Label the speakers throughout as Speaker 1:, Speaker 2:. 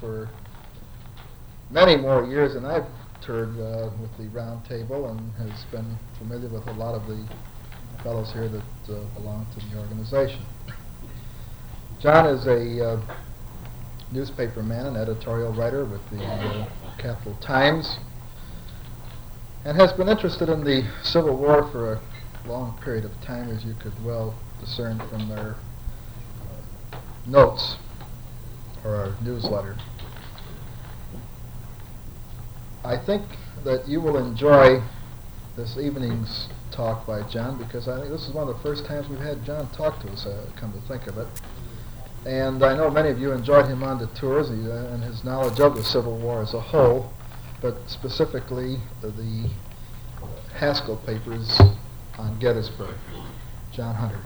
Speaker 1: for many more years than I've toured uh, with the round table and has been familiar with a lot of the fellows here that uh, belong to the organization. John is a uh, newspaper man, an editorial writer with the uh, Capital Times, and has been interested in the Civil War for a long period of time, as you could well discern from their uh, notes our newsletter. I think that you will enjoy this evening's talk by John because I think this is one of the first times we've had John talk to us, uh, come to think of it. And I know many of you enjoyed him on the tours uh, and his knowledge of the Civil War as a whole, but specifically the Haskell papers on Gettysburg. John Hunter.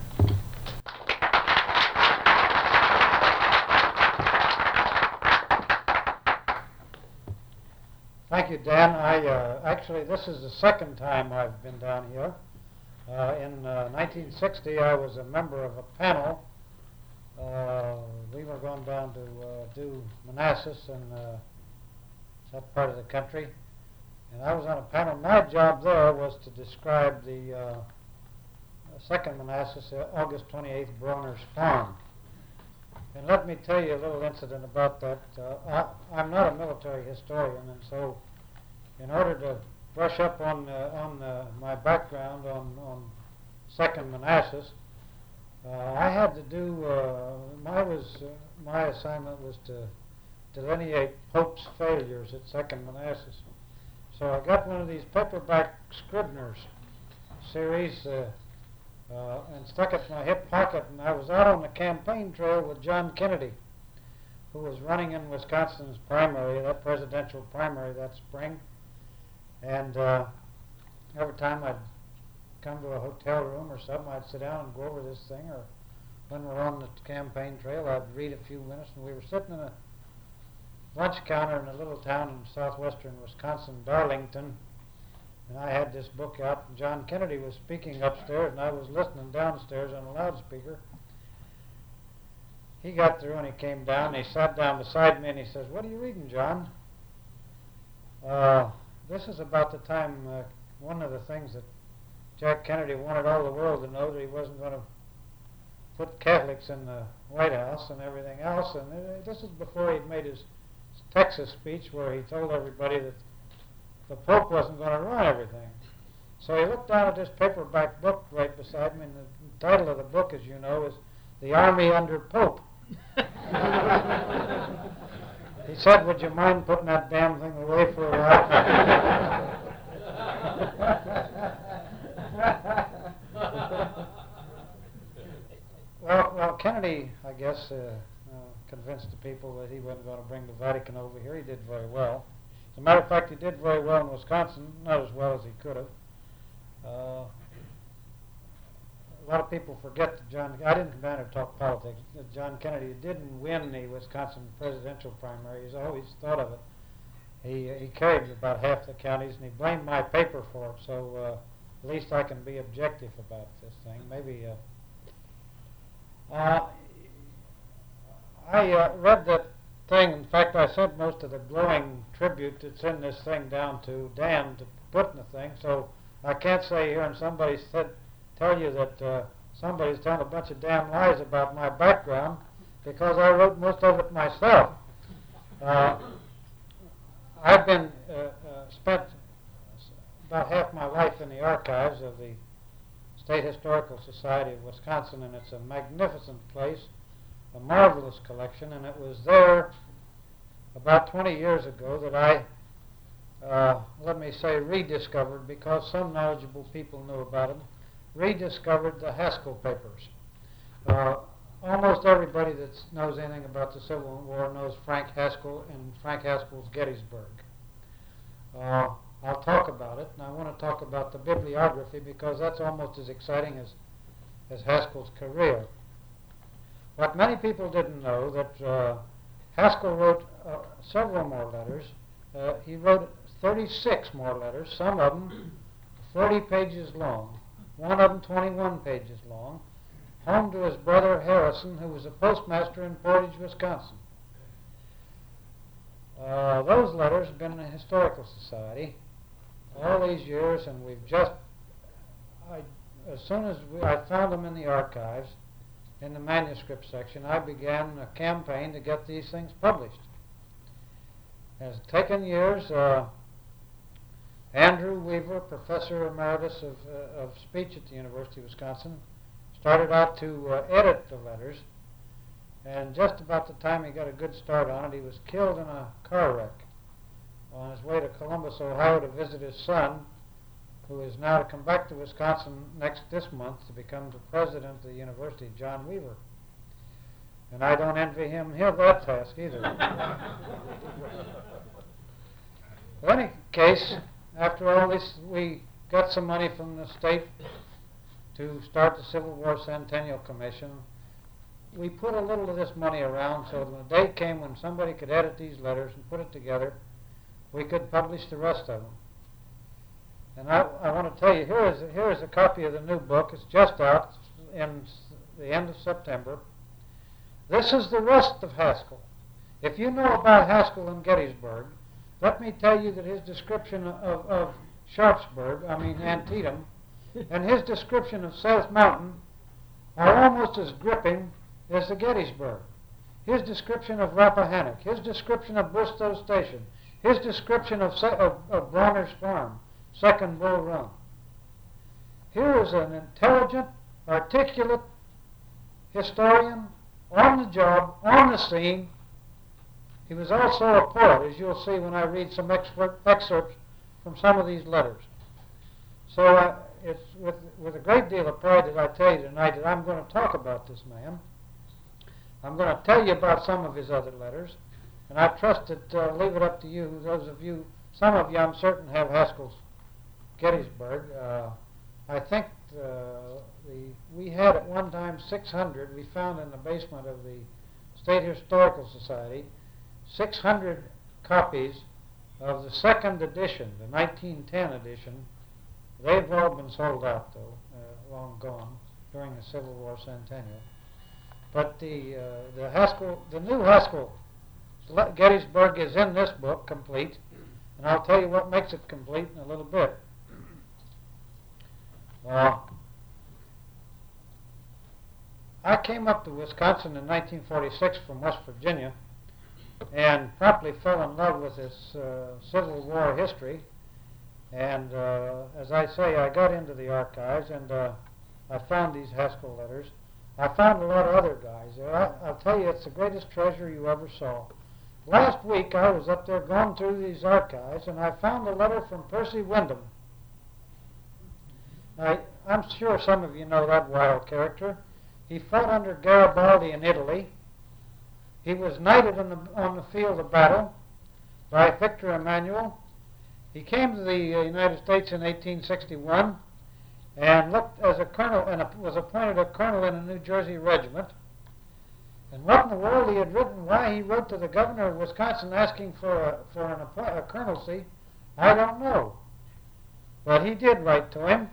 Speaker 2: Thank you, Dan. I uh, actually this is the second time I've been down here. Uh, in uh, 1960, I was a member of a panel. Uh, we were going down to uh, do Manassas and uh, that part of the country, and I was on a panel. My job there was to describe the second Manassas, August 28th, Brawner's Farm. And let me tell you a little incident about that. Uh, I, am not a military historian, and so in order to brush up on uh, on uh, my background on on Second Manassas, uh, I had to do uh, my was uh, my assignment was to delineate Pope's failures at Second Manassas. So I got one of these paperback Scribner's series uh, and stuck it in my hip pocket. And I was out on the campaign trail with John Kennedy, who was running in Wisconsin's primary, that presidential primary that spring. And uh, every time I'd come to a hotel room or something, I'd sit down and go over this thing. Or when we're on the campaign trail, I'd read a few minutes. And we were sitting in a lunch counter in a little town in southwestern Wisconsin, Darlington and I had this book out, and John Kennedy was speaking upstairs, and I was listening downstairs on a loudspeaker. He got through and he came down, and he sat down beside me, and he says, What are you reading, John? Uh, this is about the time, uh, one of the things that Jack Kennedy wanted all the world to know that he wasn't going to put Catholics in the White House and everything else. And uh, this is before he'd made his Texas speech where he told everybody that the Pope wasn't going to run everything. So he looked down at this paperback book right beside me, and the title of the book, as you know, is The Army Under Pope. he said, Would you mind putting that damn thing away for a while? well, well, Kennedy, I guess, uh, uh, convinced the people that he wasn't going to bring the Vatican over here. He did very well. As a matter of fact, he did very well in Wisconsin, not as well as he could have. Uh, a lot of people forget that John, I didn't come down here to talk politics, John Kennedy didn't win the Wisconsin presidential primary. He's always thought of it. He, he carried about half the counties, and he blamed my paper for it, so uh, at least I can be objective about this thing. Maybe. Uh, uh, I uh, read that thing. In fact, I sent most of the glowing tribute that's in this thing down to Dan to put in the thing. So I can't say here and somebody said tell you that uh, somebody's telling a bunch of damn lies about my background because I wrote most of it myself. Uh, I've been uh, uh, spent about half my life in the archives of the State Historical Society of Wisconsin, and it's a magnificent place a marvelous collection, and it was there about 20 years ago that I, uh, let me say, rediscovered, because some knowledgeable people knew about them, rediscovered the Haskell papers. Uh, almost everybody that knows anything about the Civil War knows Frank Haskell and Frank Haskell's Gettysburg. Uh, I'll talk about it, and I want to talk about the bibliography because that's almost as exciting as, as Haskell's career. What many people didn't know that uh, Haskell wrote uh, several more letters. Uh, he wrote 36 more letters, some of them 30 pages long, one of them 21 pages long, home to his brother Harrison, who was a postmaster in Portage, Wisconsin. Well, those letters have been in the Historical Society all these years, and we've just, I, as soon as we, I found them in the archives, in the manuscript section, I began a campaign to get these things published. It has taken years. Uh, Andrew Weaver, professor emeritus of, uh, of speech at the University of Wisconsin, started out to uh, edit the letters, and just about the time he got a good start on it, he was killed in a car wreck on his way to Columbus, Ohio to visit his son, who is now to come back to Wisconsin next this month to become the president of the university, John Weaver. And I don't envy him here that task either. in any case, after all this, we got some money from the state to start the Civil War Centennial Commission. We put a little of this money around so when the day came when somebody could edit these letters and put it together, we could publish the rest of them. And I, I want to tell you, here is, here is a copy of the new book. It's just out in the end of September. This is the rest of Haskell. If you know about Haskell and Gettysburg, let me tell you that his description of, of Sharpsburg, I mean Antietam, and his description of South Mountain are almost as gripping as the Gettysburg. His description of Rappahannock, his description of Bristow Station, his description of, of, of Brawner's Farm, Second Bull Run. Here is an intelligent, articulate historian on the job, on the scene. He was also a poet, as you'll see when I read some excerpts from some of these letters. So uh, it's with, with a great deal of pride that I tell you tonight that I'm going to talk about this man. I'm going to tell you about some of his other letters. And I trust that, uh, leave it up to you, those of you, some of you I'm certain have Haskell's Gettysburg. Uh, I think uh, the, we had at one time 600, we found in the basement of the State Historical Society, 600 copies of the second edition, the 1910 edition. They've all been sold out, though, uh, long gone, during the Civil War centennial. But the, uh, the Haskell, the new Haskell Gettysburg is in this book, complete, and I'll tell you what makes it complete in a little bit. Uh, I came up to Wisconsin in 1946 from West Virginia and promptly fell in love with this uh, Civil War history. And uh, as I say, I got into the archives and uh, I found these Haskell letters. I found a lot of other guys. I, I'll tell you, it's the greatest treasure you ever saw. Last week I was up there going through these archives and I found a letter from Percy Wyndham. I, I'm sure some of you know that wild character. He fought under Garibaldi in Italy. He was knighted on the, on the field of battle by Victor Emmanuel. He came to the uh, United States in 1861 and looked as a colonel and was appointed a colonel in a New Jersey regiment. And what in the world he had written, why he wrote to the governor of Wisconsin asking for a, for an, a colonelcy, I don't know. But he did write to him.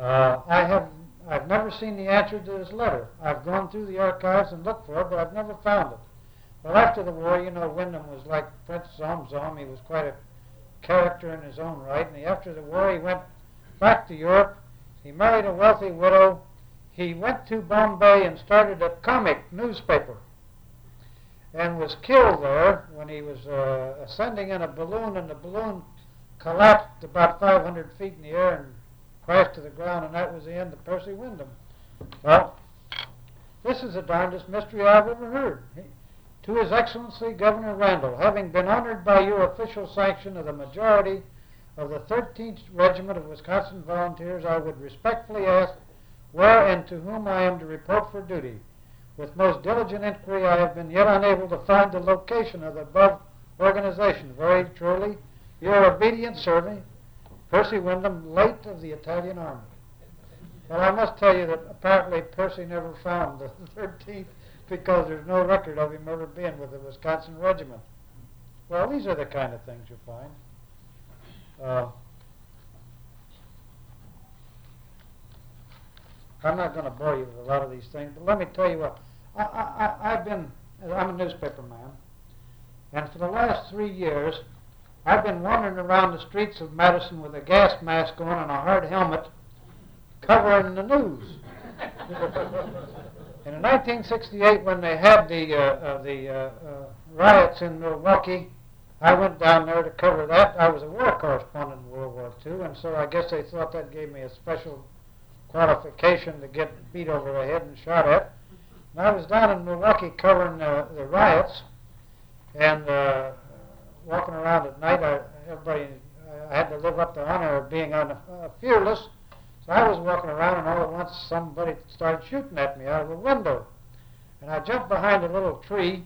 Speaker 2: Uh, I have I've never seen the answer to his letter. I've gone through the archives and looked for it, but I've never found it. Well, after the war, you know, Wyndham was like Prince Salm-Salm. He was quite a character in his own right. And after the war, he went back to Europe. He married a wealthy widow he went to Bombay and started a comic newspaper and was killed there when he was uh, ascending in a balloon, and the balloon collapsed about 500 feet in the air and crashed to the ground, and that was the end of Percy Wyndham. Well, this is the darndest mystery I've ever heard. To His Excellency Governor Randall, having been honored by your official sanction of the majority of the 13th Regiment of Wisconsin Volunteers, I would respectfully ask where and to whom I am to report for duty. With most diligent inquiry, I have been yet unable to find the location of the above organization. Very truly, your obedient servant, Percy Wyndham, late of the Italian Army. Well, I must tell you that apparently Percy never found the 13th because there's no record of him ever being with the Wisconsin Regiment. Well, these are the kind of things you find. Uh, I'm not going to bore you with a lot of these things, but let me tell you what. I, I, I've been, I'm a newspaper man, And for the last three years, I've been wandering around the streets of Madison with a gas mask on and a hard helmet covering the news. and in 1968, when they had the, uh, uh, the uh, uh, riots in Milwaukee, I went down there to cover that. I was a war correspondent in World War II, and so I guess they thought that gave me a special qualification to get beat over the head and shot at. And I was down in Milwaukee covering uh, the riots, and uh, walking around at night. I, everybody, I had to live up to honor of being un, uh, fearless. So I was walking around, and all at once somebody started shooting at me out of a window. And I jumped behind a little tree,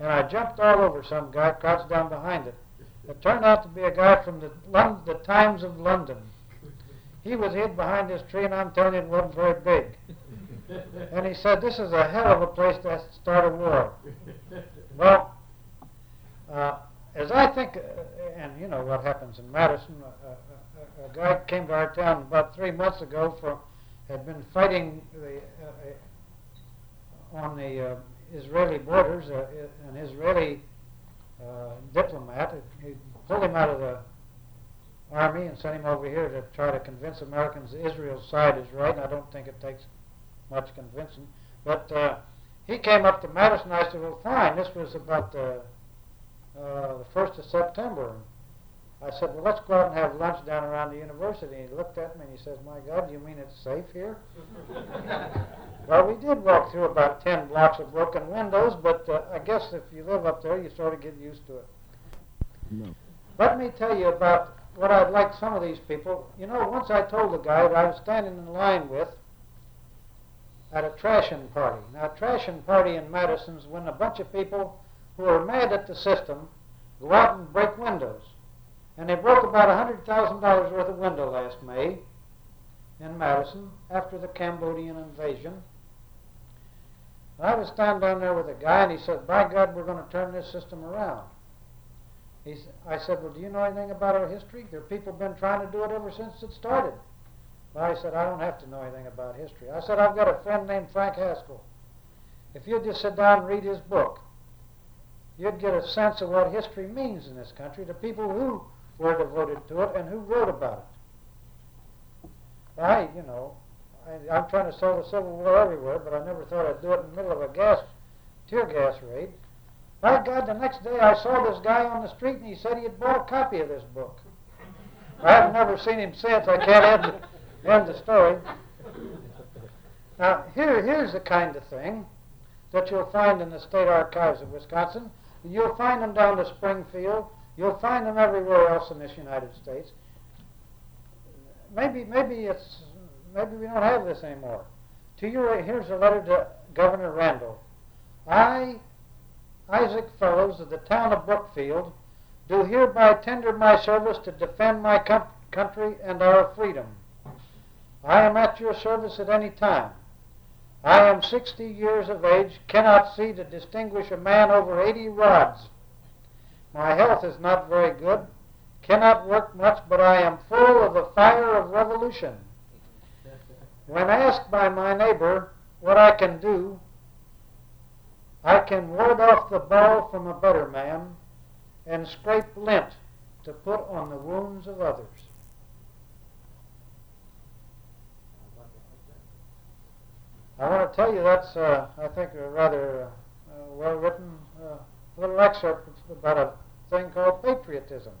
Speaker 2: and I jumped all over some guy crouched down behind it. It turned out to be a guy from the, the Times of London. He was hid behind this tree, and I'm telling you, it wasn't very big. And he said, "This is a hell of a place to start a war." Well, uh, as I think, uh, and you know what happens in Madison, uh, uh, uh, a guy came to our town about three months ago for had been fighting the, on the Israeli borders. an Israeli diplomat, he pulled him out of the army and sent him over here to try to convince Americans Israel's side is right. And I don't think it takes much convincing. But uh, he came up to Madison. I said, "Well, fine." This was about the uh, the first of September. I said, "Well, let's go out and have lunch down around the university." And he looked at me and he says, "My God, do you mean it's safe here?" well, we did walk through about ten blocks of broken windows, but uh, I guess if you live up there, you sort of get used to it. No. Let me tell you about what I'd like some of these people. You know, once I told the guy that I was standing in line with at a trashing party. Now, a trashing party in Madison's when a bunch of people who are mad at the system go out and break windows. And they broke about $100,000 worth of window last May in Madison after the Cambodian invasion. And I was standing down there with a guy, and he said, By God, we're going to turn this system around. He, I said, Well, do you know anything about our history? There are people been trying to do it ever since it started. Well, I said, I don't have to know anything about history. I said, I've got a friend named Frank Haskell. If you'll just sit down and read his book, you'd get a sense of what history means in this country, the people who were devoted to it and who wrote about it. I, you know, I, I'm trying to solve the Civil War everywhere, but I never thought I'd do it in the middle of a gas, tear gas raid. By God, the next day I saw this guy on the street and he said he had bought a copy of this book. I have never seen him since. I can't end, end the story. Now, here, here's the kind of thing that you'll find in the State Archives of Wisconsin. You'll find them down to Springfield. You'll find them everywhere else in this United States. Maybe, maybe it's maybe we don't have this anymore. To your here's a letter to Governor Randall. I, Isaac Fellows of the town of Brookfield, do hereby tender my service to defend my com- country and our freedom. I am at your service at any time. I am 60 years of age, cannot see to distinguish a man over 80 rods. My health is not very good, cannot work much, but I am full of the fire of revolution. When asked by my neighbor what I can do, I can ward off the ball from a better man and scrape lint to put on the wounds of others. I want to tell you that's, uh, I think, a rather uh, well written uh, little excerpt about a thing called patriotism.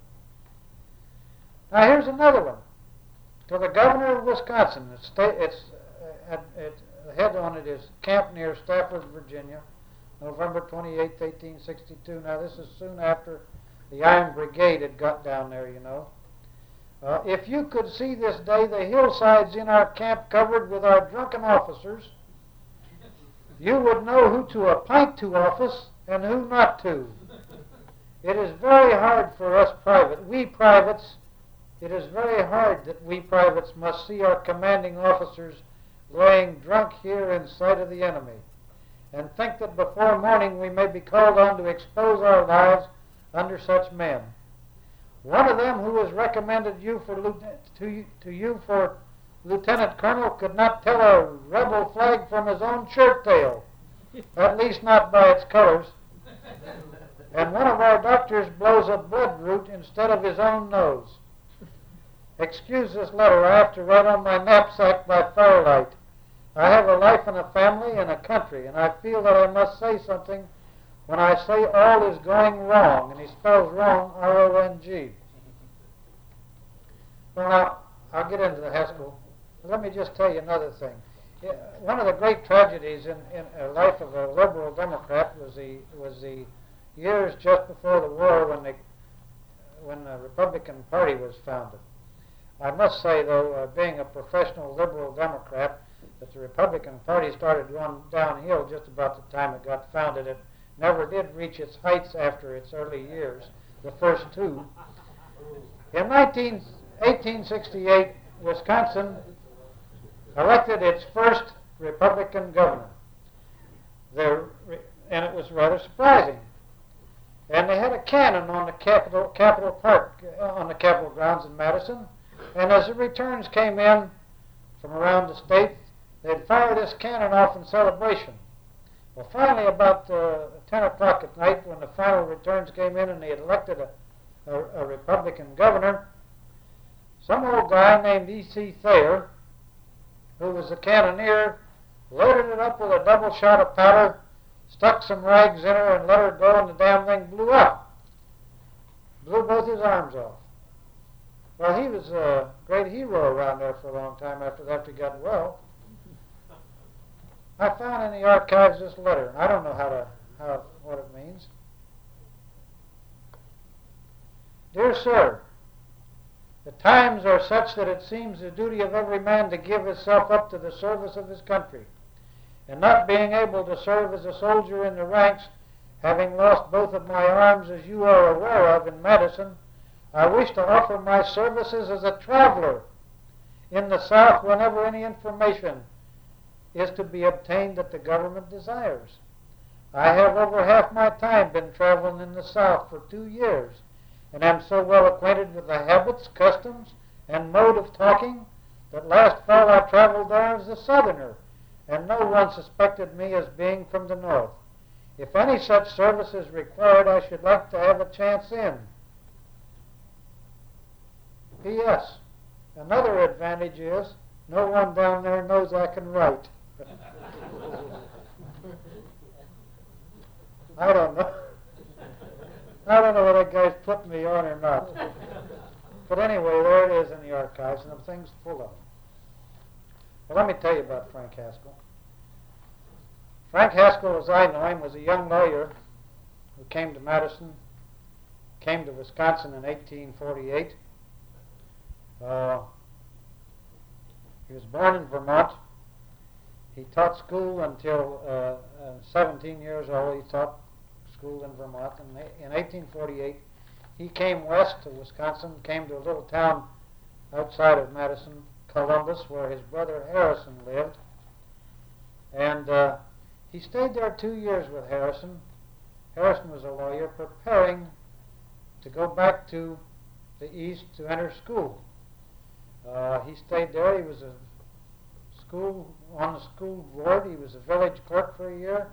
Speaker 2: Now, here's another one. To the governor of Wisconsin, it's, it's uh, the head on it is Camp near Stafford, Virginia, November 28, 1862. Now, this is soon after the Iron Brigade had got down there, you know. Uh, if you could see this day the hillsides in our camp covered with our drunken officers, you would know who to appoint to office and who not to. It is very hard for us private, we privates, it is very hard that we privates must see our commanding officers laying drunk here in sight of the enemy, and think that before morning we may be called on to expose our lives under such men. One of them who has recommended you for to, to you for lieutenant colonel could not tell a rebel flag from his own shirt tail, at least not by its colors. and one of our doctors blows a blood root instead of his own nose. Excuse this letter I have to write on my knapsack by firelight. I have a life and a family and a country, and I feel that I must say something when I say all is going wrong, and he spells wrong R-O-N-G. Well, now, I'll get into the Haskell. Let me just tell you another thing. One of the great tragedies in, in the life of a liberal Democrat was the was the years just before the war when the when the Republican Party was founded. I must say, though, uh, being a professional liberal Democrat, that the Republican Party started going downhill just about the time it got founded. It never did reach its heights after its early years, the first two. In 19, 1868, Wisconsin elected its first Republican governor. There, and it was rather surprising. And they had a cannon on the Capitol, Capitol Park, uh, on the Capitol grounds in Madison. And as the returns came in from around the state, they'd fire this cannon off in celebration. Well, finally, about uh, 10 o'clock at night, when the final returns came in and they had elected a, a, a Republican governor, some old guy named E.C. Thayer, who was a cannoneer, loaded it up with a double shot of powder, stuck some rags in her, and let her go, and the damn thing blew up. Blew both his arms off. Well, he was a great hero around there for a long time after that he got well. I found in the archives this letter. I don't know how to how what it means. Dear sir, the times are such that it seems the duty of every man to give himself up to the service of his country. And not being able to serve as a soldier in the ranks, having lost both of my arms, as you are aware of, in Madison, I wish to offer my services as a traveler in the South whenever any information is to be obtained that the government desires. I have over half my time been traveling in the South for two years, and am so well acquainted with the habits, customs, and mode of talking that last fall I traveled there as a Southerner, and no one suspected me as being from the North. If any such service is required, I should like to have a chance in. P.S. Another advantage is no one down there knows I can write. I don't know. I don't know whether that guy's putting me on or not. But anyway, there it is in the archives, and the thing's full of them. Well, let me tell you about Frank Haskell. Frank Haskell, as I know him, was a young lawyer who came to Madison, came to Wisconsin in 1848, uh, he was born in Vermont. He taught school until uh, uh, 17 years old. He taught school in Vermont. And in 1848, he came west to Wisconsin, came to a little town outside of Madison, Columbus, where his brother Harrison lived. And uh, he stayed there two years with Harrison. Harrison was a lawyer preparing to go back to the east to enter school. Uh, he stayed there. He was a school on the school board. He was a village clerk for a year.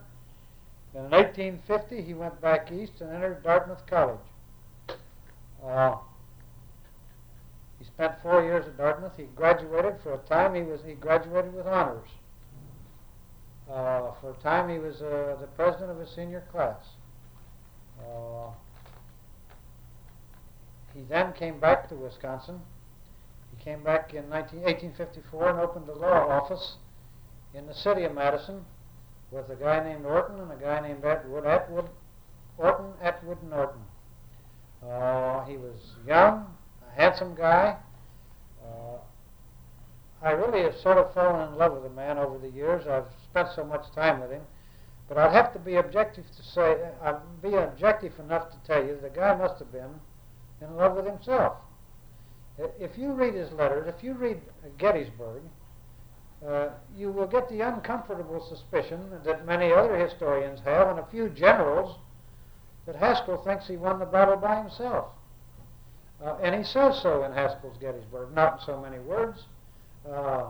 Speaker 2: And in 1850, he went back east and entered Dartmouth College. Uh, he spent four years at Dartmouth. He graduated. For a time, he was he graduated with honors. Uh, for a time, he was uh, the president of his senior class. Uh, he then came back to Wisconsin He came back in 19, 1854 and opened a law office in the city of Madison with a guy named Orton and a guy named Atwood, Atwood Orton, Atwood, Norton. Uh, he was young, a handsome guy. Uh, I really have sort of fallen in love with the man over the years. I've spent so much time with him. But I'd have to be objective to say, I'd be objective enough to tell you the guy must have been in love with himself. If you read his letters, if you read Gettysburg, uh, you will get the uncomfortable suspicion that many other historians have, and a few generals, that Haskell thinks he won the battle by himself. Uh, and he says so in Haskell's Gettysburg, not in so many words. Uh,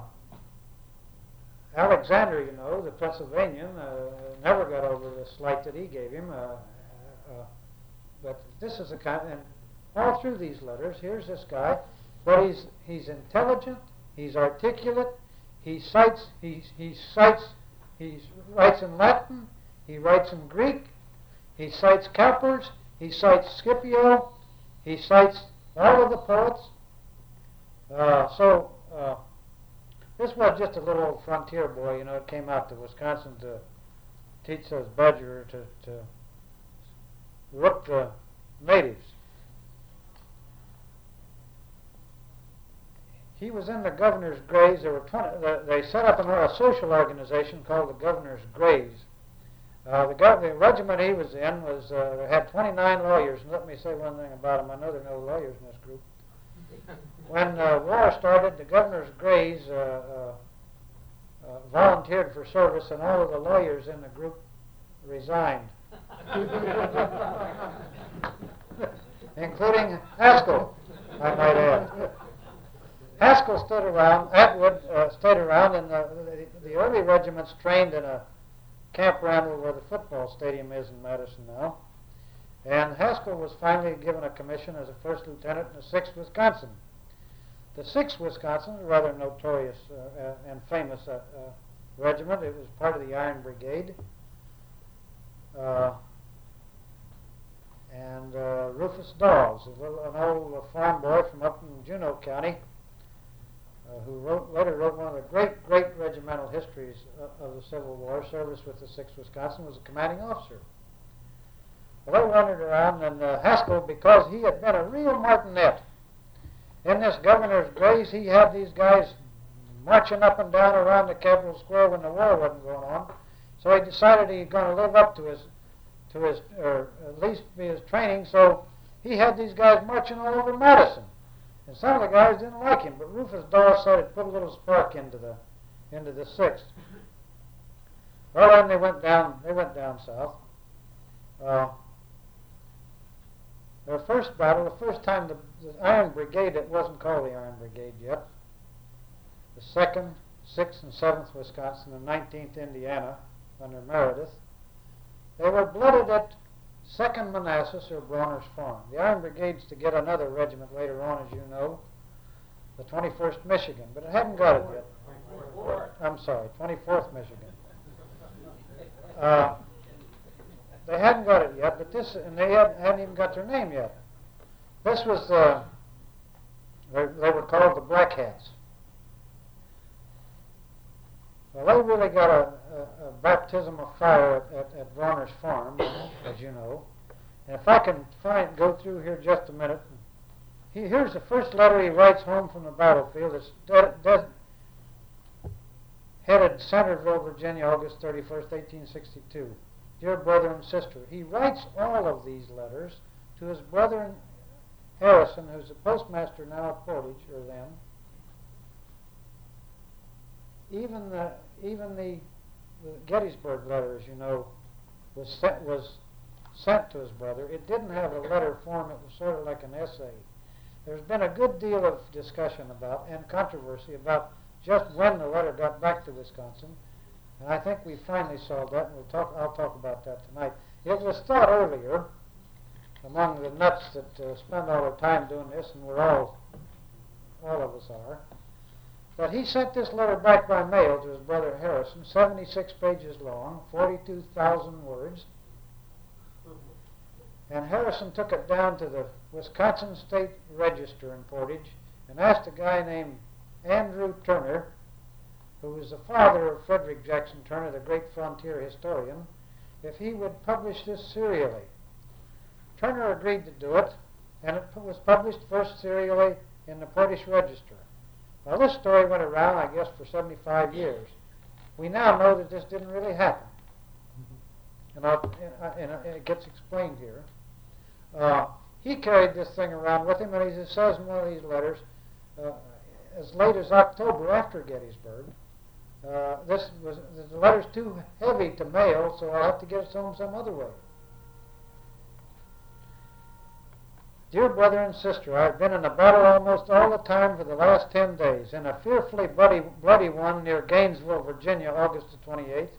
Speaker 2: Alexander, you know, the Pennsylvanian, uh, never got over the slight that he gave him. Uh, uh, but this is a kind, and all through these letters, here's this guy, but he's he's intelligent, he's articulate, he cites he he cites he writes in Latin, he writes in Greek, he cites Cowper's, he cites Scipio, he cites all of the poets. Uh, so uh, this was just a little frontier boy, you know, it came out to Wisconsin to teach those Badger to, to rook the natives. He was in the governor's grays. There were 20, they set up a social organization called the governor's grays. Uh, the, gov- the regiment he was in was uh, had 29 lawyers. And let me say one thing about them. I know there are no lawyers in this group. When uh, war started, the governor's grays uh, uh, uh, volunteered for service, and all of the lawyers in the group resigned, including Haskell, I might add. Haskell stood around, Atwood uh, stayed around, and the, the, the, early regiments trained in a camp Randall where the football stadium is in Madison now. And Haskell was finally given a commission as a first lieutenant in the 6th Wisconsin. The 6th Wisconsin a rather notorious uh, uh, and famous uh, uh, regiment. It was part of the Iron Brigade. Uh, and Rufus Dawes, little, an old farm boy from up in Juneau County, who wrote, later wrote one of the great, great regimental histories of the Civil War, service with the 6th Wisconsin, was a commanding officer. Well, they wandered around, and uh, Haskell, because he had been a real martinet, in this governor's grays, he had these guys marching up and down around the Capitol Square when the war wasn't going on. So he decided he was going to live up to his, to his, or at least be his training. So he had these guys marching all over Madison, and some of the guys didn't like him. But Rufus Dawes said it put a little spark into the, into the sixth. Well, then they went down. They went down south. Uh, their first battle, the first time the, the Iron Brigade, it wasn't called the Iron Brigade yet, the 2nd, 6th, and 7th Wisconsin, and 19th Indiana under Meredith, they were blooded at 2nd Manassas or Bronner's Farm. The Iron Brigade's to get another regiment later on, as you know, the 21st Michigan, but it hadn't got it yet. 24th. I'm sorry, 24th Michigan. Uh, they hadn't got it yet, but this, and they hadn't, hadn't even got their name yet. This was, uh, they, they were called the Black Hats. Well, they really got a, a, a baptism of fire at, at, at farm, as you know. And if I can find, go through here just a minute. He, here's the first letter he writes home from the battlefield. It's de- de- headed Centerville, Virginia, August 31st, 1862. Dear brother and sister, he writes all of these letters to his brother Harrison, who's the postmaster now at Portage, or then. Even the even the, the Gettysburg letter, as you know, was sent was sent to his brother. It didn't have a letter form; it was sort of like an essay. There's been a good deal of discussion about and controversy about just when the letter got back to Wisconsin. And I think we finally solved that, and we'll talk, I'll talk about that tonight. It was thought earlier, among the nuts that uh, spend all their time doing this, and we're all, all of us are, that he sent this letter back by mail to his brother Harrison, 76 pages long, 42,000 words. And Harrison took it down to the Wisconsin State Register in Portage and asked a guy named Andrew Turner who was the father of Frederick Jackson Turner, the great frontier historian, if he would publish this serially. Turner agreed to do it, and it was published first serially in the Portage Register. Now, this story went around, I guess, for 75 years. We now know that this didn't really happen. And, and it gets explained here. Uh, he carried this thing around with him, and he says in one of these letters, uh, as late as October after Gettysburg, uh, this was the letter's too heavy to mail, so I'll have to get it home some other way. Dear brother and sister, I've been in a battle almost all the time for the last ten days, in a fearfully bloody, bloody one near Gainesville, Virginia, August the 28th,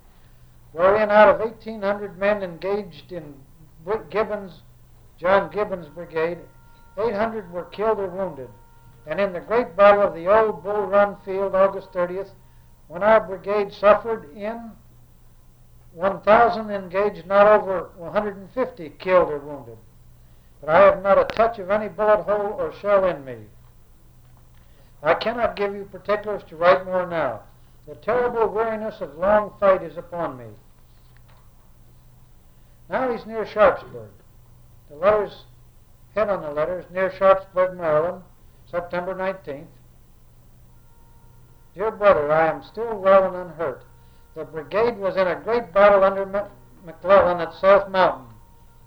Speaker 2: wherein out of 1,800 men engaged in Gibbon's John Gibbon's brigade, 800 were killed or wounded. And in the great battle of the old Bull Run field, August 30th, when our brigade suffered in 1,000 engaged, not over 150 killed or wounded. But I have not a touch of any bullet hole or shell in me. I cannot give you particulars to write more now. The terrible weariness of long fight is upon me. Now he's near Sharpsburg. The letters, head on the letters, near Sharpsburg, Maryland, September 19th. Dear brother, I am still well and unhurt. The brigade was in a great battle under McClellan at South Mountain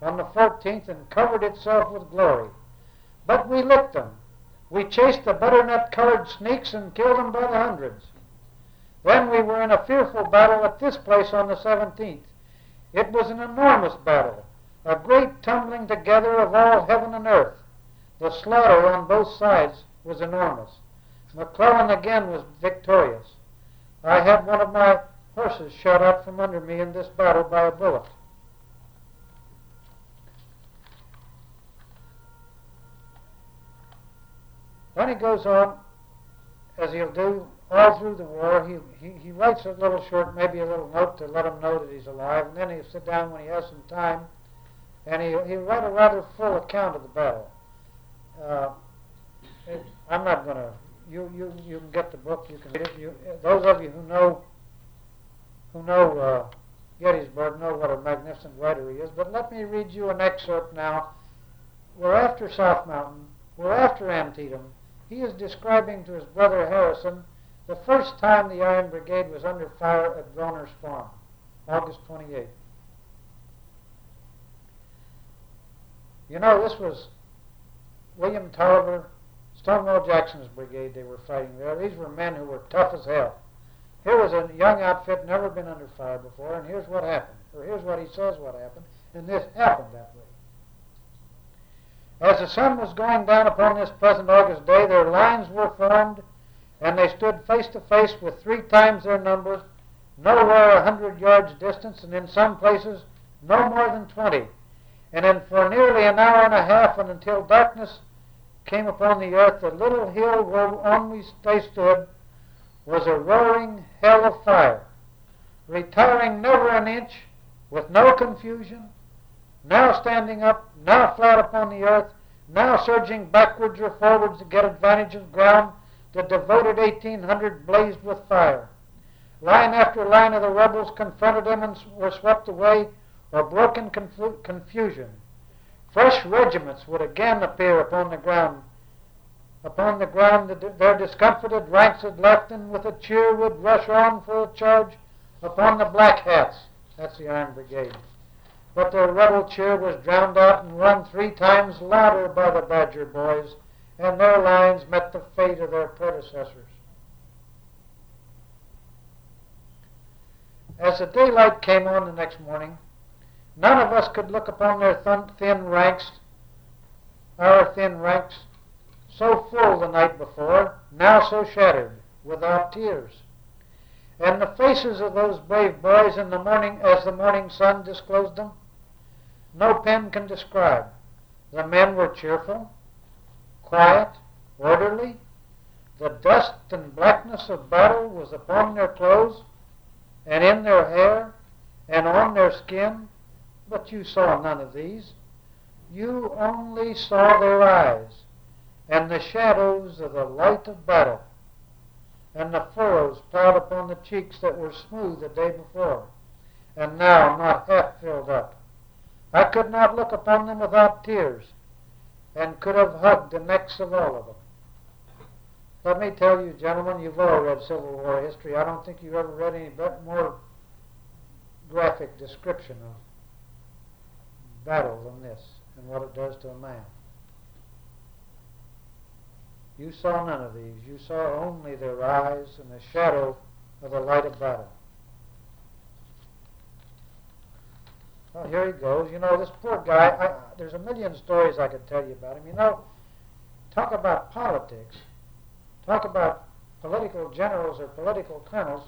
Speaker 2: on the 14th and covered itself with glory. But we licked them. We chased the butternut-colored sneaks and killed them by the hundreds. Then we were in a fearful battle at this place on the 17th. It was an enormous battle, a great tumbling together of all heaven and earth. The slaughter on both sides was enormous. McClellan again was victorious. I had one of my horses shot out from under me in this battle by a bullet. Then he goes on, as he'll do all through the war. He, he, he writes a little short, maybe a little note to let him know that he's alive, and then he'll sit down when he has some time, and he, he'll write a rather full account of the battle. Uh, it, I'm not going to you, you, you can get the book. You can read it. You, those of you who know who know uh, Gettysburg know what a magnificent writer he is. But let me read you an excerpt now. We're after South Mountain. We're after Antietam. He is describing to his brother Harrison the first time the Iron Brigade was under fire at Brawner's Farm, August 28. You know, this was William Taliaferro Stonewall Jackson's brigade they were fighting there. These were men who were tough as hell. Here was a young outfit, never been under fire before, and here's what happened. Or here's what he says what happened, and this happened that way. As the sun was going down upon this pleasant August day, their lines were formed, and they stood face to face with three times their number, nowhere a hundred yards distance, and in some places no more than twenty. And then for nearly an hour and a half, and until darkness came upon the earth, the little hill whereon we they stood was a roaring hell of fire, retiring never an inch, with no confusion, now standing up, now flat upon the earth, now surging backwards or forwards to get advantage of ground, the devoted 1800 blazed with fire. Line after line of the rebels confronted them and were swept away or broke in confusion. Fresh regiments would again appear upon the ground. Upon the ground their discomfited ranks had left, and with a cheer would rush on for a charge upon the Black Hats. That's the Iron Brigade. But their rebel cheer was drowned out and run three times louder by the Badger boys, and their lines met the fate of their predecessors. As the daylight came on the next morning, None of us could look upon their thin ranks, our thin ranks, so full the night before, now so shattered, without tears. And the faces of those brave boys in the morning, as the morning sun disclosed them, no pen can describe. The men were cheerful, quiet, orderly. The dust and blackness of battle was upon their clothes, and in their hair, and on their skin, but you saw none of these. You only saw their eyes and the shadows of the light of battle and the furrows plowed upon the cheeks that were smooth the day before and now not half filled up. I could not look upon them without tears and could have hugged the necks of all of them. Let me tell you, gentlemen, you've all read Civil War history. I don't think you've ever read any more graphic description of battle than this and what it does to a man. You saw none of these. You saw only their eyes and the shadow of the light of battle. Well, here he goes. You know, this poor guy, I, there's a million stories I could tell you about him. You know, talk about politics, talk about political generals or political colonels.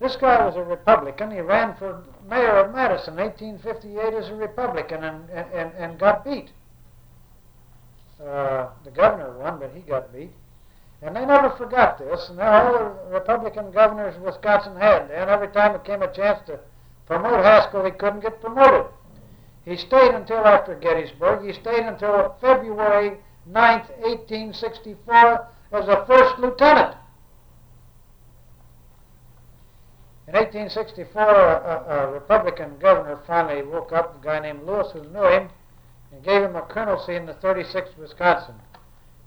Speaker 2: This guy was a Republican. He ran for mayor of Madison 1858 as a Republican and, and, and got beat. Uh, the governor won, but he got beat. And they never forgot this. And all the Republican governors Wisconsin had, and every time it came a chance to promote Haskell, he couldn't get promoted. He stayed until after Gettysburg. He stayed until February 9th, 1864, as a first lieutenant. In 1864, a, a, Republican governor finally woke up, a guy named Lewis who knew him, and gave him a colonelcy in the 36th Wisconsin.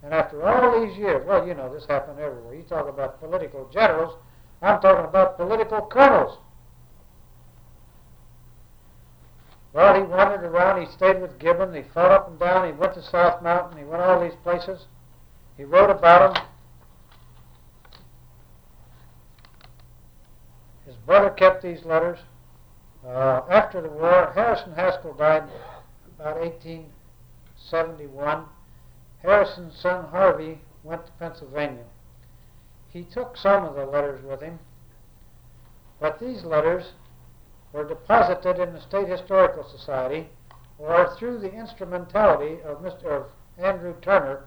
Speaker 2: And after all these years, well, you know, this happened everywhere. You talk about political generals, I'm talking about political colonels. Well, he wandered around. He stayed with Gibbon. He fought up and down. He went to South Mountain. He went all these places. He wrote about them. His brother kept these letters. Uh, after the war, Harrison Haskell died about 1871. Harrison's son Harvey went to Pennsylvania. He took some of the letters with him, but these letters were deposited in the State Historical Society or through the instrumentality of Mr. Of Andrew Turner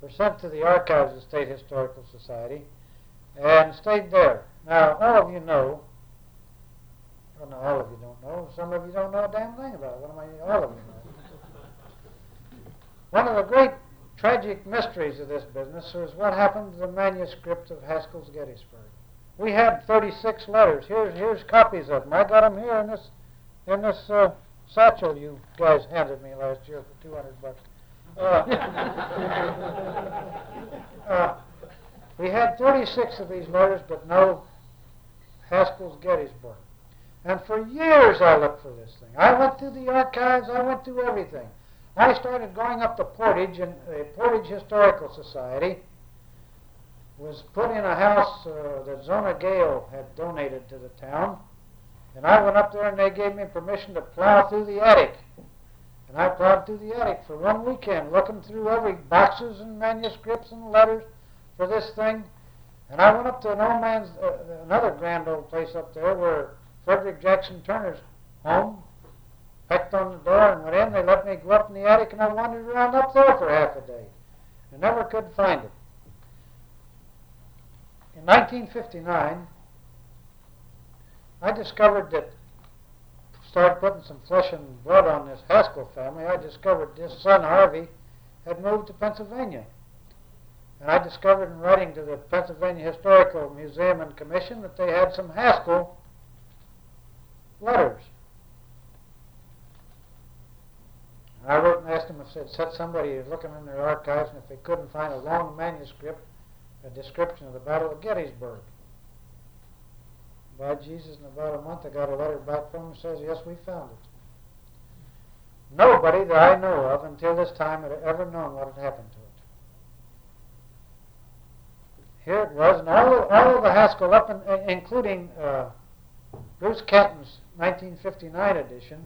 Speaker 2: were sent to the archives of the State Historical Society and stayed there. Now, all of you know, well, no, all of you don't know. Some of you don't know a damn thing about it. What am I? All of you know. One of the great tragic mysteries of this business was what happened to the manuscript of Haskell's Gettysburg. We had 36 letters. Here's here's copies of them. I got them here in this in this uh, satchel you guys handed me last year for 200 bucks. Uh, uh, we had 36 of these letters, but no Haskell's Gettysburg. And for years I looked for this thing. I went through the archives. I went through everything. I started going up to Portage, and the Portage Historical Society was put in a house uh, that Zona Gale had donated to the town. And I went up there, and they gave me permission to plow through the attic. And I plowed through the attic for one weekend, looking through every boxes and manuscripts and letters for this thing. And I went up to an old man's, uh, another grand old place up there where Frederick Jackson Turner's home pecked on the door and went in. They let me go up in the attic, and I wandered around up there for half a day. I never could find it. In 1959, I discovered that, started putting some flesh and blood on this Haskell family, I discovered this son Harvey had moved to Pennsylvania. And I discovered in writing to the Pennsylvania Historical Museum and Commission that they had some Haskell letters. And I wrote and asked them if they'd set somebody looking in their archives and if they couldn't find a long manuscript, a description of the Battle of Gettysburg. By Jesus, in about a month I got a letter back from him says, yes, we found it. Nobody that I know of until this time had ever known what had happened to it. Here it was, and all of, all of the Haskell, up in, including uh, Bruce Catton's 1959 edition,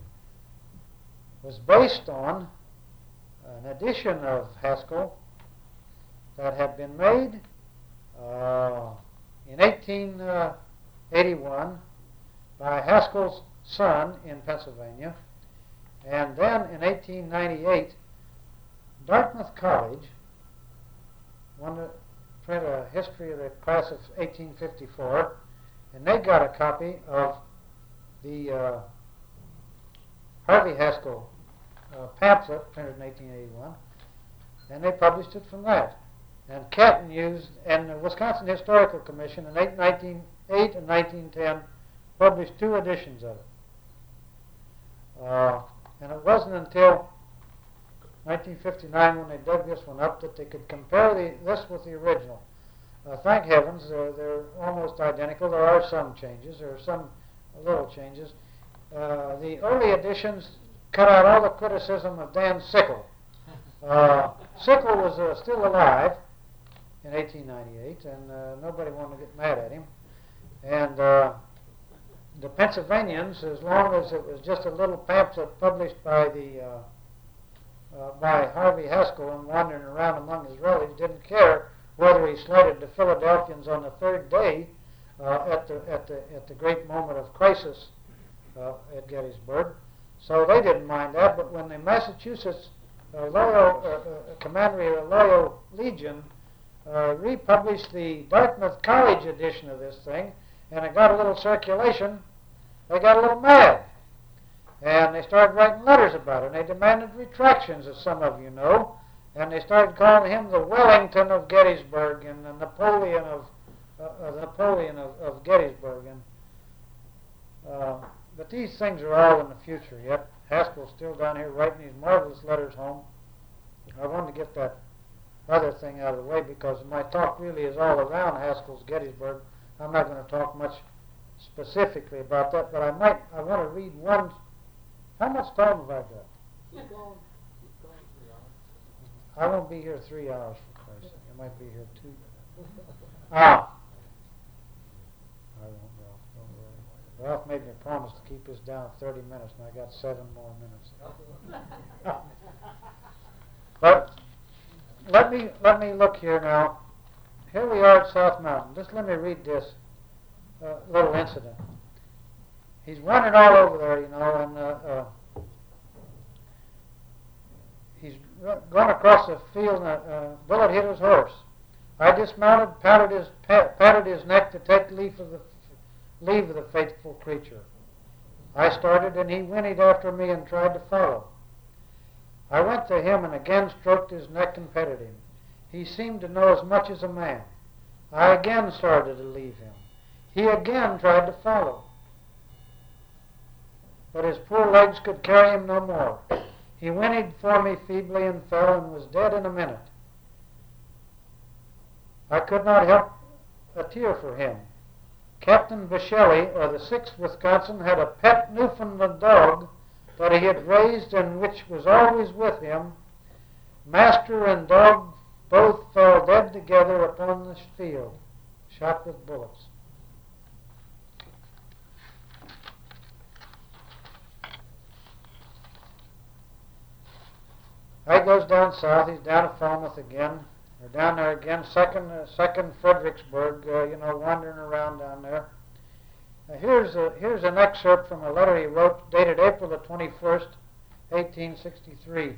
Speaker 2: was based on an edition of Haskell that had been made uh, in 1881 by Haskell's son in Pennsylvania. And then in 1898, Dartmouth College wanted to print a history of the class of 1854, and they got a copy of the uh, Harvey Haskell uh, pamphlet printed in 1881, and they published it from that. And Catton used, and the Wisconsin Historical Commission in 1908 and 1910 published two editions of it. Uh, and it wasn't until 1959 when they dug this one up that they could compare the, this with the original. Uh, thank heavens, they're, they're almost identical. There are some changes. There are some little changes. Uh, the early editions cut out all the criticism of Dan Sickle. Uh, Sickle was uh, still alive in 1898, and uh, nobody wanted to get mad at him. And uh, the Pennsylvanians, as long as it was just a little pamphlet published by the uh, uh, by Harvey Haskell and wandering around among his relatives, didn't care whether he slighted the Philadelphians on the third day uh, at the at the at the great moment of crisis at Gettysburg. So they didn't mind that. But when the Massachusetts uh, Loyal uh, uh, Commandery of Loyal Legion uh, republished the Dartmouth College edition of this thing, and it got a little circulation, they got a little mad. And they started writing letters about it, and they demanded retractions, as some of you know. And they started calling him the Wellington of Gettysburg and the Napoleon of uh, Napoleon of, of Gettysburg. And uh, but these things are all in the future yet. Haskell's still down here writing these marvelous letters home. I wanted to get that other thing out of the way because my talk really is all around Haskell's Gettysburg. I'm not going to talk much specifically about that, but I might. I want to read one. How much time have I got?
Speaker 3: Keep going. Keep going.
Speaker 2: I won't be here three hours for Christ's sake. I might be here two. Ah. I won't, Ralph. Don't worry. Ralph made me promise to keep this down 30 minutes, and I got seven more minutes. but let me let me look here now. Here we are at South Mountain. Just let me read this uh, little incident. He's running all over there, you know, and uh, uh, he's going across the field, and a bullet hit his horse. I dismounted, patted his patted his neck to take leave of the leave of the faithful creature. I started, and he whinnied after me and tried to follow. I went to him and again stroked his neck and petted him. He seemed to know as much as a man. I again started to leave him. He again tried to follow. But his poor legs could carry him no more. He whinnied for me feebly and fell and was dead in a minute. I could not help a tear for him. Captain Bachelle, of the 6th Wisconsin, had a pet Newfoundland dog that he had raised and which was always with him. Master and dog both fell dead together upon the field, shot with bullets. He goes down south. He's down at Falmouth again. We're down there again, second, uh, second Fredericksburg. Uh, you know, wandering around down there. Here's a, here's an excerpt from a letter he wrote, dated April the 21st, 1863.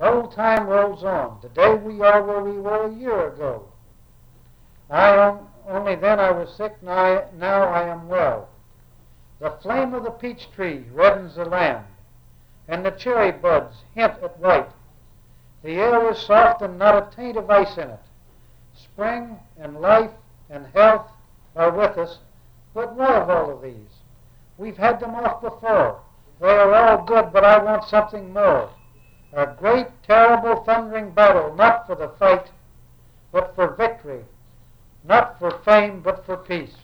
Speaker 2: Old time rolls on. Today we are where we were a year ago. I am, only then I was sick, now, now I am well. The flame of the peach tree reddens the land, and the cherry buds hint at white. The air is soft and not a taint of ice in it. Spring and life and health are with us, but what of all of these? We've had them off before. They are all good, but I want something more. A great, terrible, thundering battle, not for the fight, but for victory. Not for fame, but for peace.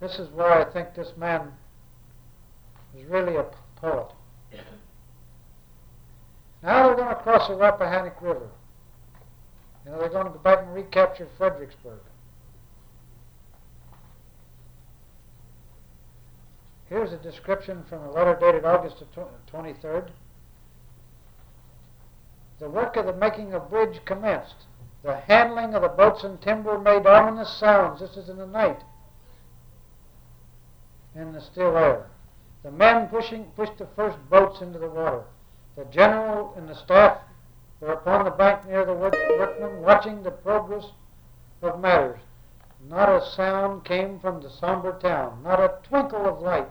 Speaker 2: This is where I think this man is really a poet. Now they're going to cross the Rappahannock River. You know, they're going to go back and recapture Fredericksburg. Here's a description from a letter dated August 23rd. The work of the making of bridge commenced. The handling of the boats and timber made ominous sounds. This is in the night, in the still air. The men pushing pushed the first boats into the water. The general and the staff were upon the bank near the workmen, watching the progress of matters. Not a sound came from the somber town, not a twinkle of light,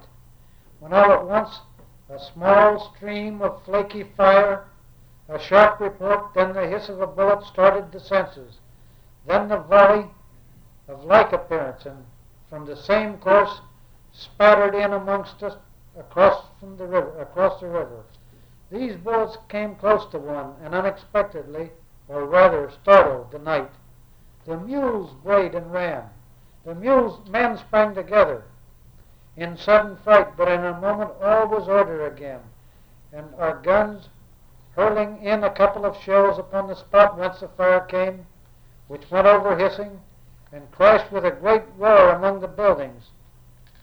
Speaker 2: when all at once a small stream of flaky fire, a sharp report, then the hiss of a bullet started the senses. Then the volley of like appearance, and from the same course spattered in amongst us across from the river, across the river. These bullets came close to one, and unexpectedly, or rather startled, the night. The mules brayed and ran. The mules men sprang together in sudden fright, but in a moment all was order again, and our guns hurling in a couple of shells upon the spot whence the fire came, which went over hissing and crashed with a great roar among the buildings.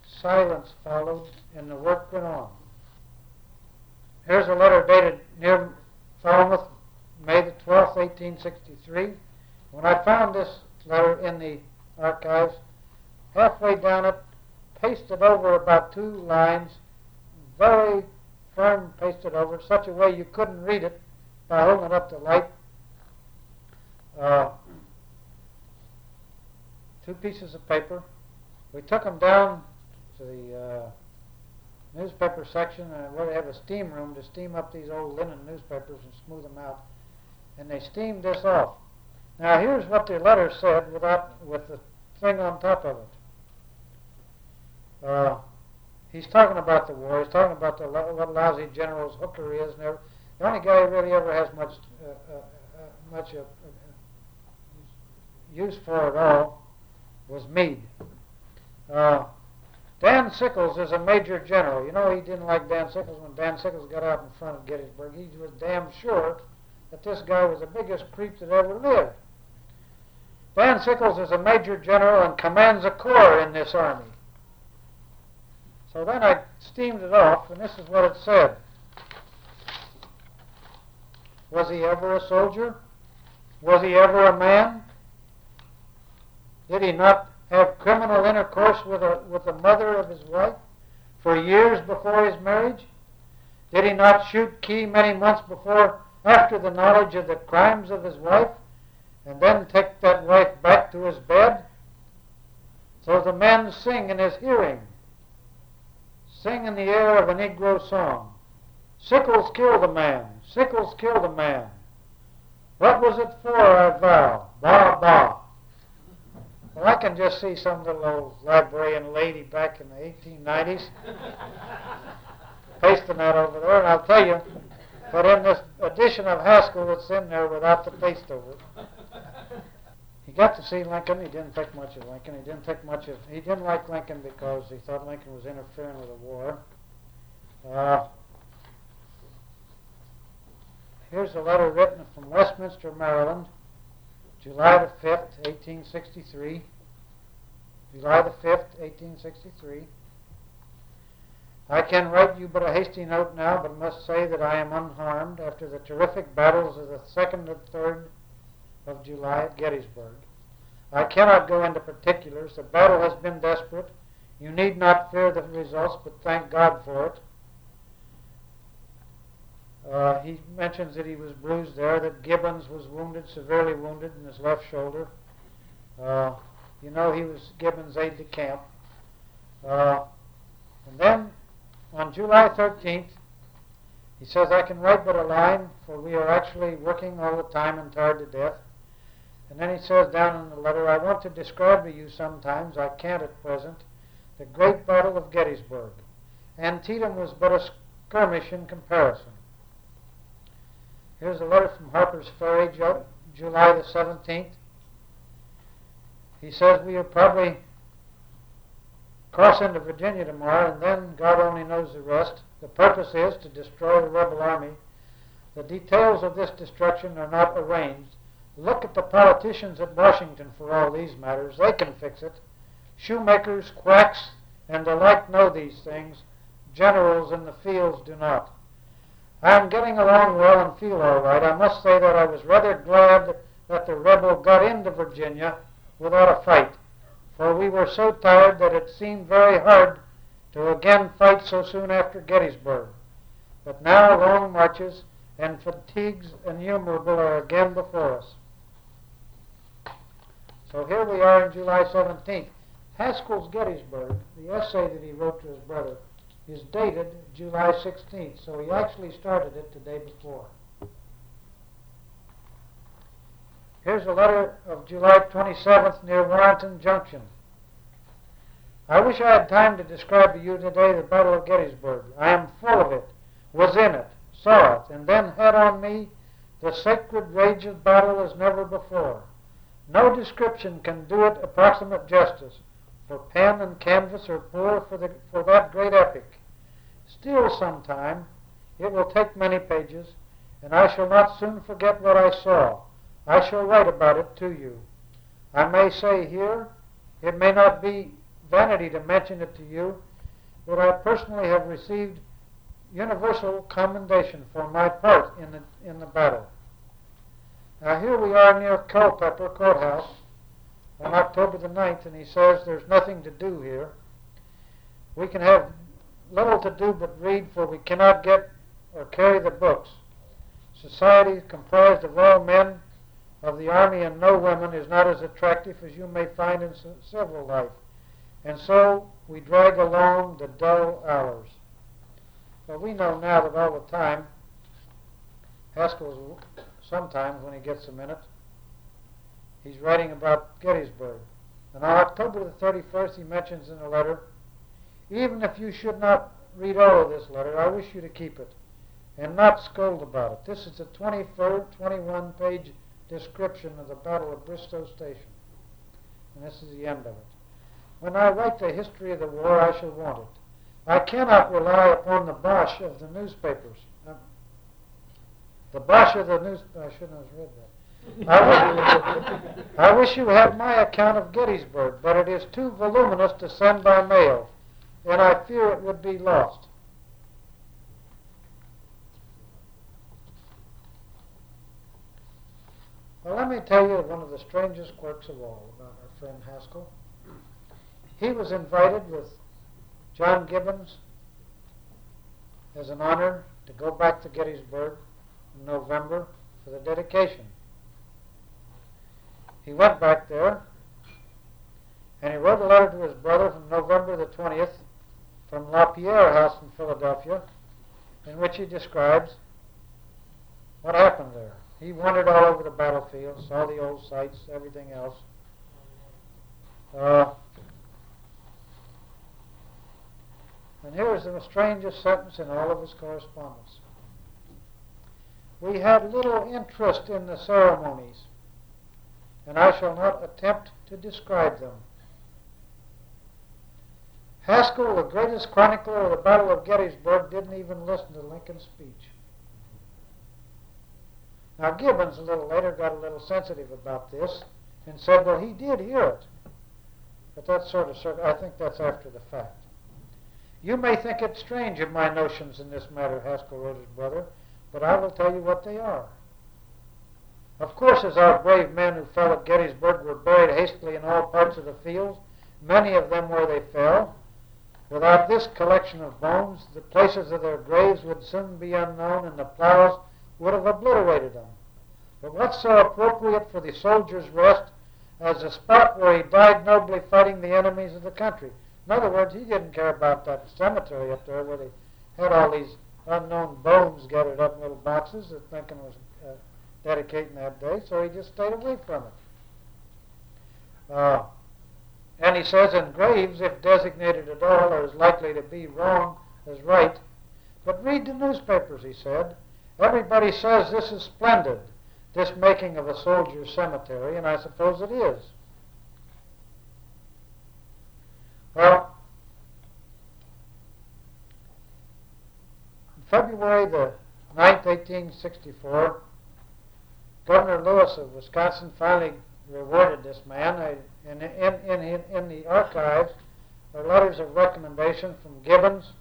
Speaker 2: Silence followed, and the work went on. Here's a letter dated near Falmouth, May the 12th, 1863. When I found this letter in the archives, halfway down it, pasted over about two lines, very firm pasted over, such a way you couldn't read it by holding up to light. Uh, two pieces of paper. We took them down to the uh, newspaper section, and where they have a steam room to steam up these old linen newspapers and smooth them out. And they steamed this off. Now here's what the letter said without with the thing on top of it. Uh, he's talking about the war. He's talking about the what lousy generals Hooker is, and the only guy who really ever has much uh, uh, uh much uh, use for it all was Meade. Uh, Dan Sickles is a major general. You know he didn't like Dan Sickles when Dan Sickles got out in front of Gettysburg. He was damn sure that this guy was the biggest creep that ever lived. Dan Sickles is a major general and commands a corps in this army. So then I steamed it off, and this is what it said. Was he ever a soldier? Was he ever a man? Did he not have criminal intercourse with, a, with the mother of his wife for years before his marriage? Did he not shoot Key many months before, after the knowledge of the crimes of his wife, and then take that wife back to his bed? So the men sing in his hearing, sing in the air of a Negro song. Sickles killed the man, Sickles killed the man. What was it for, I vow? Bah. I can just see some little old librarian lady back in the 1890s pasting that over there, and I'll tell you, but in this edition of Haskell, it's in there without the paste over it. He got to see Lincoln. He didn't think much of Lincoln. He didn't think much of. He didn't like Lincoln because he thought Lincoln was interfering with the war. Uh, here's a letter written from Westminster, Maryland, July the 5th, 1863. July the 5th, 1863. I can write you but a hasty note now, but must say that I am unharmed after the terrific battles of the 2nd and 3rd of July at Gettysburg. I cannot go into particulars. The battle has been desperate. You need not fear the results, but thank God for it. Uh, he mentions that he was bruised there, that Gibbons was wounded, severely wounded in his left shoulder. Uh, you know, he was Gibbons' aide de camp. Uh, and then on July 13th, he says, I can write but a line, for we are actually working all the time and tired to death. And then he says down in the letter, I want to describe to you sometimes, I can't at present, the great battle of Gettysburg. Antietam was but a skirmish in comparison. Here's a letter from Harper's Ferry, July the 17th. He says we will probably cross into Virginia tomorrow, and then God only knows the rest. The purpose is to destroy the rebel army. The details of this destruction are not arranged. Look at the politicians at Washington for all these matters. They can fix it. Shoemakers, quacks, and the like know these things. Generals in the fields do not. I am getting along well and feel all right. I must say that I was rather glad that the rebel got into Virginia without a fight, for we were so tired that it seemed very hard to again fight so soon after Gettysburg. But now long marches and fatigues innumerable are again before us. So here we are on July 17th. Haskell's Gettysburg, the essay that he wrote to his brother, is dated July 16th, so he actually started it the day before. Here's a letter of July 27th near Warrenton Junction. I wish I had time to describe to you today the Battle of Gettysburg. I am full of it, was in it, saw it, and then had on me the sacred rage of battle as never before. No description can do it approximate justice for pen and canvas are poor for, the, for that great epic. Still, sometime, it will take many pages, and I shall not soon forget what I saw. I shall write about it to you. I may say here, it may not be vanity to mention it to you, that I personally have received universal commendation for my part in the, in the battle. Now here we are near Culpeper Courthouse on October the 9th, and he says there's nothing to do here. We can have little to do but read, for we cannot get or carry the books. Society comprised of all men of the army and no women is not as attractive as you may find in civil life. And so we drag along the dull hours. Well, we know now that all the time, Haskell's sometimes when he gets a minute, he's writing about Gettysburg. And on October the 31st, he mentions in a letter, even if you should not read all of this letter, I wish you to keep it and not scold about it. This is a 24, 21 page description of the Battle of Bristoe Station. And this is the end of it. When I write the history of the war, I shall want it. I cannot rely upon the bosh of the newspapers. Uh, the bosh of the news. I shouldn't have read that. I wish, I wish you had my account of Gettysburg, but it is too voluminous to send by mail, and I fear it would be lost. Well, let me tell you one of the strangest quirks of all about our friend Haskell. He was invited with John Gibbons as an honor to go back to Gettysburg in November for the dedication. He went back there and he wrote a letter to his brother from November the 20th from LaPierre House in Philadelphia in which he describes what happened there. He wandered all over the battlefield, saw the old sights, everything else. Uh, And here is the strangest sentence in all of his correspondence. We had little interest in the ceremonies, and I shall not attempt to describe them. Haskell, the greatest chronicler of the Battle of Gettysburg, didn't even listen to Lincoln's speech. Now, Gibbons, a little later, got a little sensitive about this and said, well, he did hear it. But that's sort of, I think that's after the fact. You may think it strange of my notions in this matter, Haskell wrote his brother, but I will tell you what they are. Of course, as our brave men who fell at Gettysburg were buried hastily in all parts of the fields, many of them where they fell, without this collection of bones, the places of their graves would soon be unknown, and the plows would have obliterated them. But what's so appropriate for the soldier's rest as the spot where he died nobly fighting the enemies of the country? In other words, he didn't care about that cemetery up there where they had all these unknown bones gathered up in little boxes that Lincoln was dedicating that day, so he just stayed away from it. Uh, and he says, in graves, if designated at all, are as likely to be wrong as right. But read the newspapers, he said. Everybody says this is splendid, this making of a soldier's cemetery, and I suppose it is. Well, February the 9th, 1864, Governor Lewis of Wisconsin finally rewarded this man. In, in, in, in the archives are letters of recommendation from Gibbons,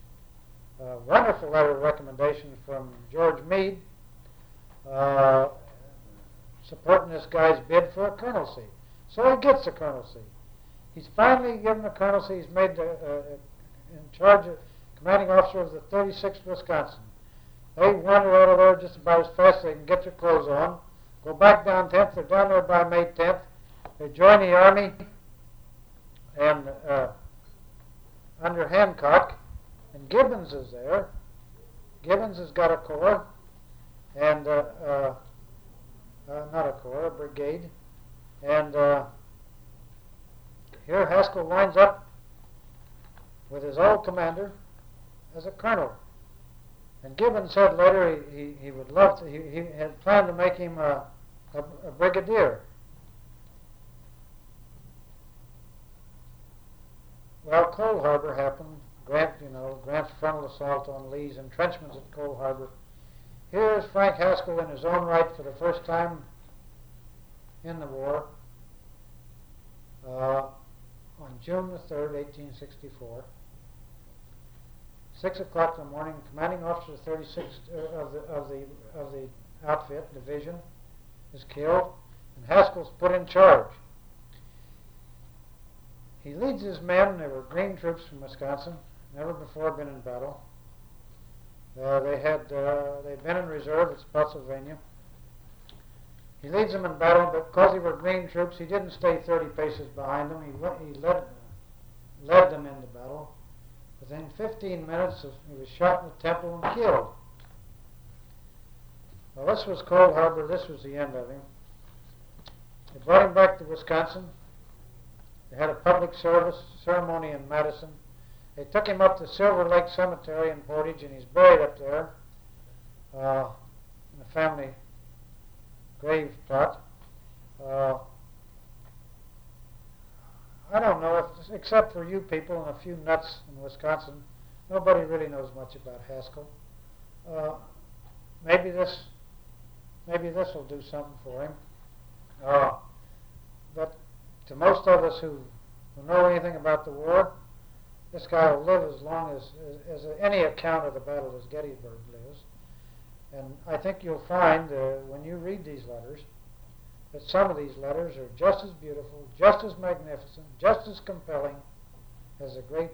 Speaker 2: a wonderful letter of recommendation from George Meade, uh, supporting this guy's bid for a colonelcy. So he gets a colonelcy. He's finally given a colonelcy. He's made the, uh, in charge of commanding officer of the 36th Wisconsin. They wander out of there just about as fast as they can get their clothes on. Go back down 10th. They're down there by May 10th. They join the army and uh, under Hancock, and Gibbons is there. Gibbons has got a corps, and uh, uh, uh not a corps, a brigade, and uh, here Haskell winds up with his old commander as a colonel. And Gibbons said later he, he, he would love to, he, he had planned to make him a, a, a brigadier. Well, Cold Harbor happened. Grant, you know, Grant's frontal assault on Lee's entrenchments at Cold Harbor. Here is Frank Haskell in his own right for the first time in the war. Uh, on June the 3rd, 1864, Six o'clock in the morning, commanding officer of 36th uh, of the of the of the outfit division is killed, and Haskell's put in charge. He leads his men. They were Green troops from Wisconsin, never before been in battle. Uh, they had uh, they'd been in reserve at Spotsylvania. He leads them in battle, but because they were Green troops, he didn't stay 30 paces behind them. He went, he led led them into battle. Within 15 minutes, of, he was shot in the temple and killed. Well, this was Cold Harbor. This was the end of him. They brought him back to Wisconsin. They had a public service ceremony in Madison. They took him up to Silver Lake Cemetery in Portage, and he's buried up there uh, in a family grave plot. Uh, I don't know, if, except for you people and a few nuts in Wisconsin, nobody really knows much about Haskell. Uh, maybe this, maybe this will do something for him. Uh, but to most of us who, who know anything about the war, this guy will live as long as, as, as any account of the Battle of Gettysburg lives. And I think you'll find uh, when you read these letters that some of these letters are just as beautiful, just as magnificent, just as compelling as a great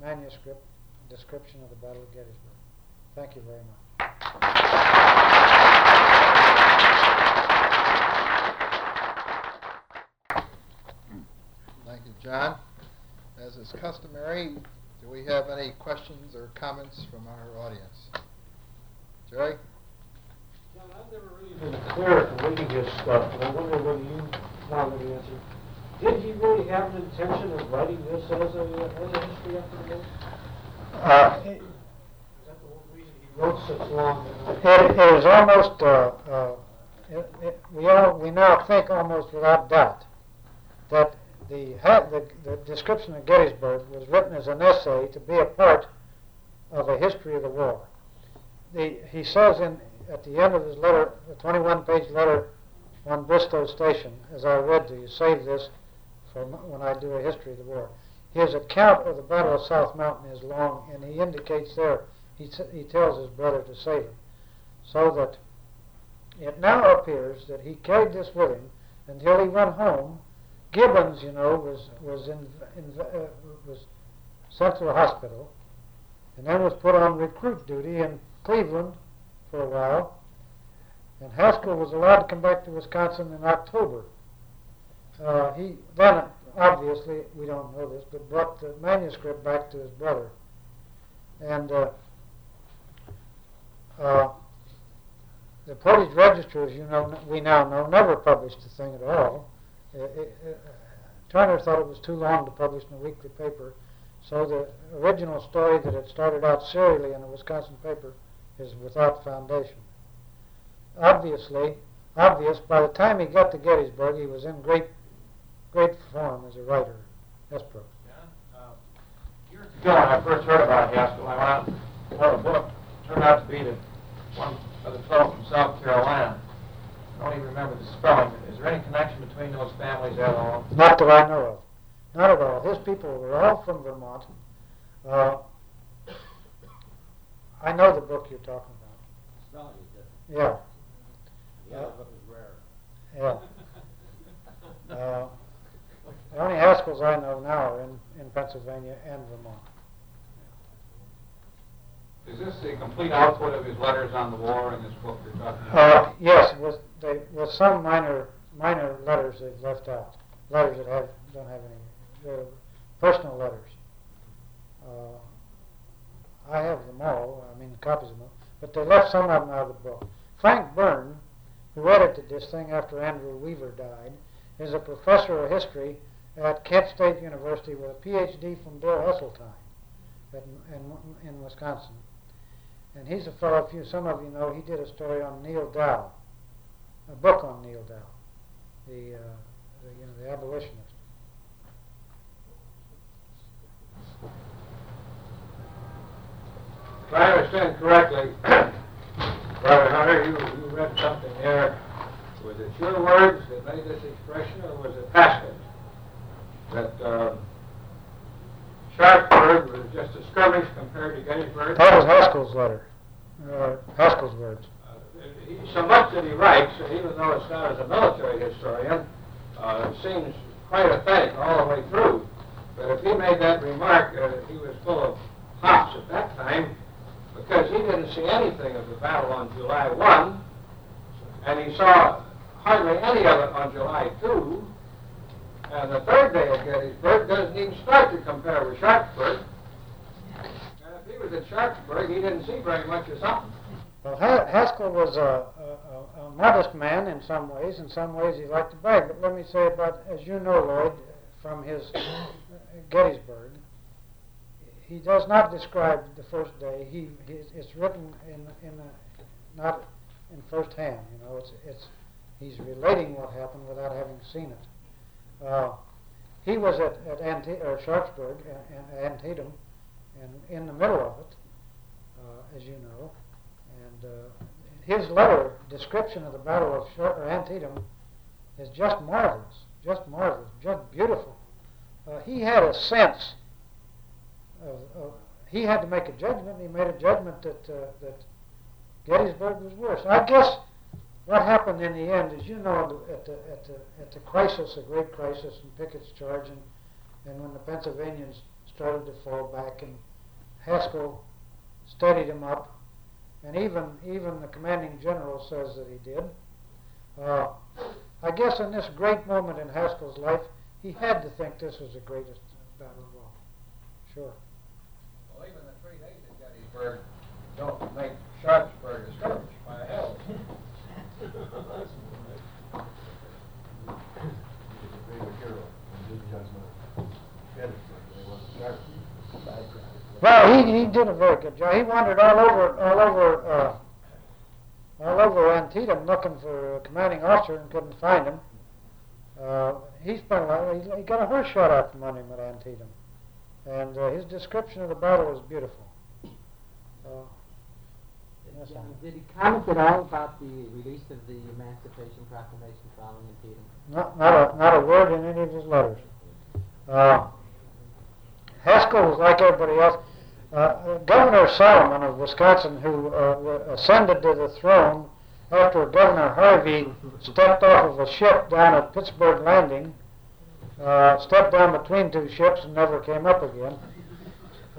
Speaker 2: manuscript description of the Battle of Gettysburg. Thank you very much.
Speaker 1: Thank you, John. As is customary, do we have any questions or comments from our audience? Jerry?
Speaker 4: John, I've never really been clear from reading his stuff, and I wonder whether you found any answer. Did he really have an intention of writing this as a, as a history after the war?
Speaker 2: Uh,
Speaker 4: Is that the whole reason he wrote such long?
Speaker 2: It, it is almost, uh, uh, it, it, we, all, we now think almost without doubt that the, the, the description of Gettysburg was written as an essay to be a part of a history of the war. The, he says in, at the end of his letter, the 21 page letter on Bristoe Station, as I read to you, save this for when I do a history of the war. His account of the Battle of South Mountain is long, and he indicates there, he, t- he tells his brother to save it. So that it now appears that he carried this with him until he went home. Gibbons, you know, was was in, in uh, was sent to a hospital, and then was put on recruit duty in Cleveland for a while. And Haskell was allowed to come back to Wisconsin in October. Uh, he then, obviously, we don't know this, but brought the manuscript back to his brother. And uh, uh, the Portage Register, as you know, we now know, never published the thing at all. Uh, it, uh, Turner thought it was too long to publish in a weekly paper, so the original story that had started out serially in a Wisconsin paper is without foundation. Obviously, obvious, by the time he got to Gettysburg, he was in great, great form as a writer. Yes, Brooks.
Speaker 5: John, uh, years ago, when I first heard about Haskell, I went out and bought a book. It Turned out to be the one of the fellow from South Carolina. I don't even remember the spelling. Is there any connection between those families at all?
Speaker 2: Not that I know of. Not at all. His people were all from Vermont. Uh, I know the book you're talking about.
Speaker 4: Spelling is different.
Speaker 2: Yeah,
Speaker 4: The other book is rare.
Speaker 2: yeah. Uh, the only Haskells I know now are in, in Pennsylvania and Vermont.
Speaker 5: Is this the complete output of his letters on the war in this book you're talking
Speaker 2: Uh, yes, with, they, with some minor minor letters they've left out. Letters that have don't have any personal letters. Uh, I have them all. I mean, copies of them, but they left some of them out of the book. Frank Byrne, who edited this thing after Andrew Weaver died, is a professor of history at Kent State University with a PhD from Bill Hesseltine at, in, in Wisconsin. And he's a fellow, you, some of you know, he did a story on Neal Dow, a book on Neal Dow, the, uh, the you know the abolitionist.
Speaker 4: If I understand correctly, Brother Hunter, you, you read something there. Was it your words that made this expression, or was it Haskell that uh,
Speaker 5: Sharpsburg was just a skirmish compared to Gettysburg.
Speaker 2: That was Haskell's letter, uh, Haskell's words.
Speaker 5: So much that he writes, even though it's not as a military historian, uh, seems quite authentic all the way through. But if he made that remark, uh, he was full of hops at that time, because he didn't see anything of the battle on July 1, and he saw hardly any of it on July 2, and the third day at Gettysburg doesn't even start to compare with Sharpsburg. And if he was at Sharpsburg, he didn't see very much of something.
Speaker 2: Well, Haskell was a, a, a- modest man in some ways. In some ways, he liked to brag. But let me say about, as you know, Lloyd, from his uh, Gettysburg, he does not describe the first day. He, he's, it's written in in a, not in first hand. You know, it's it's he's relating what happened without having seen it. Uh, he was at at Ante- or Sharpsburg and Antietam, and in the middle of it, uh, as you know. And uh, his letter description of the Battle of Antietam is just marvelous, just marvelous, just beautiful. Uh, he had a sense of, of he had to make a judgment. He made a judgment that uh, that Gettysburg was worse. I guess what happened in the end is, you know, at the at the at the crisis, a great crisis, and Pickett's charge, and and when the Pennsylvanians started to fall back, and Haskell steadied him up and even even the commanding general says that he did. Uh, I guess in this great moment in Haskell's life, he had to think this was the greatest battle of all. Sure.
Speaker 5: Well, even the three days at Gettysburg don't make Sharpsburg a skirmish by hell.
Speaker 2: Well, he, he did a very good job. He wandered all over all over uh, all over Antietam looking for a commanding officer and couldn't find him. Uh, he spent a lot, he, he got a horse shot out from under him at Antietam, and uh, his description of the battle was beautiful. Uh, yes.
Speaker 3: Did he comment at all about the release of the Emancipation Proclamation following Antietam?
Speaker 2: Not, not, a, not a word in any of his letters. Uh, Haskell was like everybody else. Uh, Governor Salomon of Wisconsin, who uh, ascended to the throne after Governor Harvey stepped off of a ship down at Pittsburgh Landing, uh, stepped down between two ships and never came up again.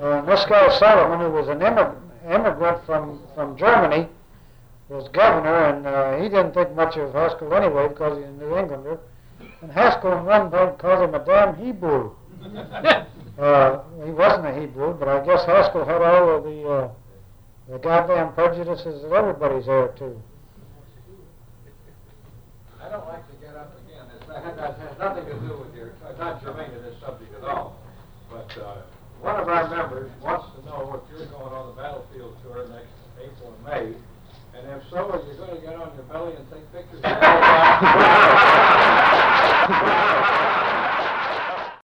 Speaker 2: Uh, this guy Salomon, who was an immig- immigrant from, from Germany, was governor, and uh, he didn't think much of Haskell anyway because he's a New Englander. And Haskell in one point called him a damn Hebrew. Uh, he wasn't a Hebrew, but I guess Haskell had all of the uh, the goddamn prejudices that everybody's heir to.
Speaker 5: I don't like to get up again. This, that has, has nothing to do with your, uh, not germane to this subject at all. But, uh, one of our members wants to know if you're going on the battlefield tour next April and May. And if so, are you gonna get on your belly and take pictures?